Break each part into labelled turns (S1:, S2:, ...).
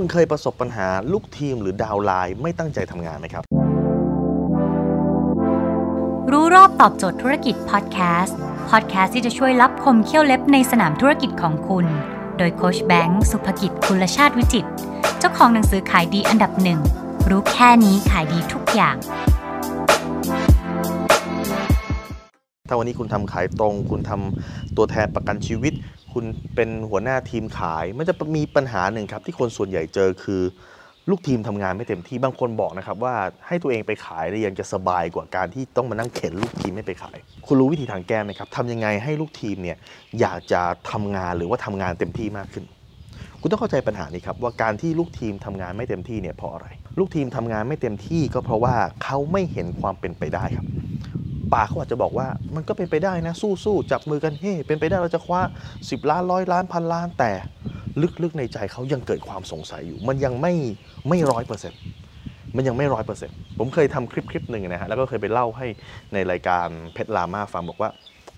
S1: คุณเคยประสบปัญหาลูกทีมหรือดาวไลน์ไม่ตั้งใจทำงานไหมครับ
S2: รู้รอบตอบโจทย์ธุรกิจพอดแคสต์ พอดแคสต์ที่จะช่วยรับคมเขี้ยวเล็บในสนามธุรกิจของคุณ โดยโคชแบงค์สุภกิจคุลชาติวิจิต เจ้าของหนังสือขายดีอันดับหนึ่ง รู้แค่นี้ขายดีทุกอย่าง
S1: ถ้าวันนี้คุณทำขายตรง คุณทำตัวแทนประกันชีวิต คุณเป็นหัวหน้าทีมขาย มันจะมีปัญหาหนึ่งครับที่คนส่วนใหญ่เจอคือ ลูกทีมทำงานไม่เต็มที่บางคนบอกนะครับว่าให้ตัวเองไปขายเนี่ยยังจะสบายกว่าการที่ต้องมานั่งเข็นลูกทีมไม่ไปขาย คุณรู้วิธีทางแก้ไหมครับทำยังไงให้ลูกทีมเนี่ยอยากจะทำงานหรือว่าทำงานเต็มที่มากขึ้นคุณต้องเข้าใจปัญหานี้ครับว่าการที่ลูกทีมทำงานไม่เต็มที่เนี่ยเพราะอะไร ลูกทีมทำงานไม่เต็มที่ก็เพราะว่าเขาไม่เห็นความเป็นไปได้ครับ ปากเขาอาจจะบอกว่ามันก็เป็นไปได้นะ สู้ๆจับมือกันเฮ้เป็นไปได้เราจะคว้า 10 ล้านร้อยล้านพันล้านแต่ลึกๆในใจเขายังเกิดความสงสัยอยู่ มันยังไม่ไม่ร้อยเปอร์เซ็นต์มันยังไม่ร้อยเปอร์เซ็นต์ผมเคยทำคลิปคลิปหนึ่งนะฮะแล้วก็เคยไปเล่าให้ในรายการเพชรลามาฟังบอกว่า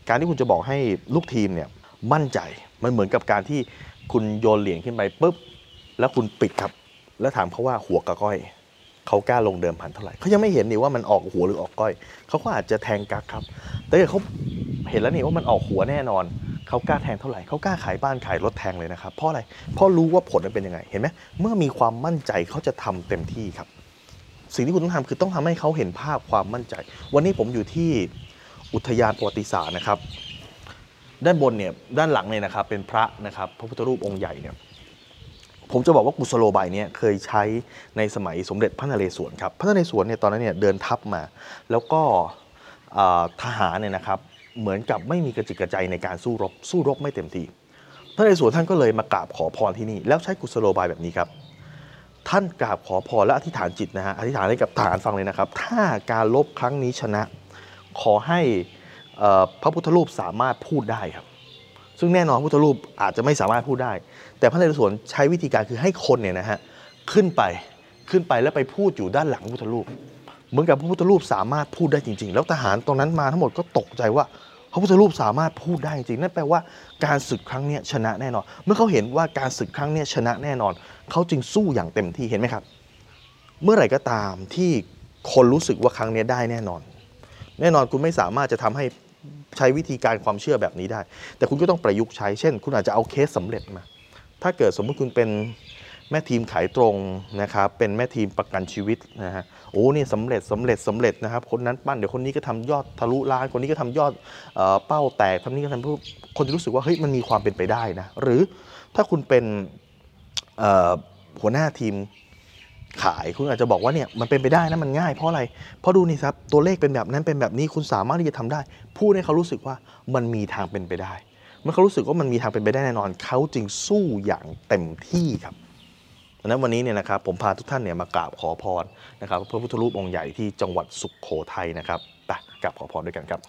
S1: การที่คุณจะบอกให้ลูกทีมเนี่ยมั่นใจมันเหมือนกับการที่คุณโยนเหรียญขึ้นไปปุ๊บแล้วคุณปิดครับ แล้วถามเขาว่าหัวกับก้อย เขากล้าลงเดิมพันเท่าไหร่เขายังไม่เห็นนี่ว่ามันออกหัวหรือออกก้อยเขาก็อาจจะแทงกักครับ แต่ถ้าเขาเห็นแล้วนี่ว่ามันออกหัวแน่นอนเขากล้าแทงเท่าไหร่เขากล้าขายบ้านขายรถแทงเลยนะครับเพราะอะไรเพราะรู้ว่าผลมันเป็นยังไงเห็นไหมเมื่อมีความมั่นใจเขาจะทำเต็มที่ครับ สิ่งที่คุณต้องทำคือต้องทำให้เขาเห็นภาพความมั่นใจ วันนี้ผมอยู่ที่อุทยานประวัติศาสตร์นะครับ ด้านบนเนี่ยด้านหลังเนี่ยนะครับเป็นพระนะครับพระพุทธรูปองค์ใหญ่เนี่ย ผมจะบอกว่ากุศโลบายเนี่ยเคยใช้ในสมัยสมเด็จพระนเรศวรครับ พระนเรศวรเนี่ยตอนนั้นเนี่ยเดินทัพมา แล้วก็ทหารเนี่ยนะครับเหมือนกับไม่มีกระจิกกระใจในการสู้รบสู้รบไม่เต็มที่พระนเรศวรท่านก็เลยมากราบขอพรที่นี่แล้วใช้กุศโลบายแบบนี้ครับ ท่านกราบขอพรและอธิษฐานจิตนะฮะอธิษฐานให้กับทหารฟังเลยนะครับ ถ้าการลบครั้งนี้ชนะ ขอให้พระพุทธรูปสามารถพูดได้ครับ ซึ่งแน่นอนพุทธรูปอาจจะไม่สามารถพูดได้ แต่พระนเรศวรใช้วิธีการคือให้คนเนี่ยนะฮะขึ้นไปขึ้นไปแล้วไปพูดอยู่ด้านหลังพุทธรูป เหมือนกับพระพุทธรูปสามารถพูดได้จริง ๆ แล้วทหารตรงนั้นมาทั้งหมดก็ตกใจว่าพระพุทธรูปสามารถพูดได้จริงนั่นแปลว่าการศึกครั้งนี้ชนะแน่นอน เมื่อเขาเห็นว่าการศึกครั้งนี้ชนะแน่นอน เขาจึงสู้อย่างเต็มที่เห็นไหมครับ เมื่อไหร่ก็ตามที่คนรู้สึกว่าครั้งนี้ได้แน่นอน แน่นอนคุณไม่สามารถจะทำให้ ใช้วิธีการความเชื่อแบบนี้ได้ แต่คุณก็ต้องประยุกต์ใช้ เช่น คุณอาจจะเอาเคสสำเร็จมา ถ้าเกิดสมมติคุณเป็นแม่ทีมขายตรงนะครับ เป็นแม่ทีมประกันชีวิตนะฮะ โอ้นี่สำเร็จสำเร็จสำเร็จนะครับ คนนั้นปั้นเดี๋ยวคนนี้ก็ทำยอดทะลุล้าน คนนี้ก็ทำยอดเอเป้าแตกคนนี้ก็ทำคนจะรู้สึกว่าเฮ้ยมันมีความเป็นไปได้นะ หรือถ้าคุณเป็นหัวหน้าทีม ขายคุณอาจจะบอกว่าเนี่ยมันเป็นไปได้นะมันง่ายเพราะอะไร เพราะดูนี่ครับตัวเลขเป็นแบบนั้นเป็นแบบนี้คุณสามารถที่จะทำได้ พูดให้เขารู้สึกว่ามันมีทางเป็นไปได้ เมื่อเขารู้สึกว่ามันมีทางเป็นไปได้แน่นอนเขาจึงสู้อย่างเต็มที่ครับดังนั้นวันนี้เนี่ยนะครับผมพาทุกท่านเนี่ยมากราบขอพรนะครับพระพุทธรูปองค์ใหญ่ที่จังหวัดสุขโขทัยนะครับไปกราบขอพรด้วยกันครับ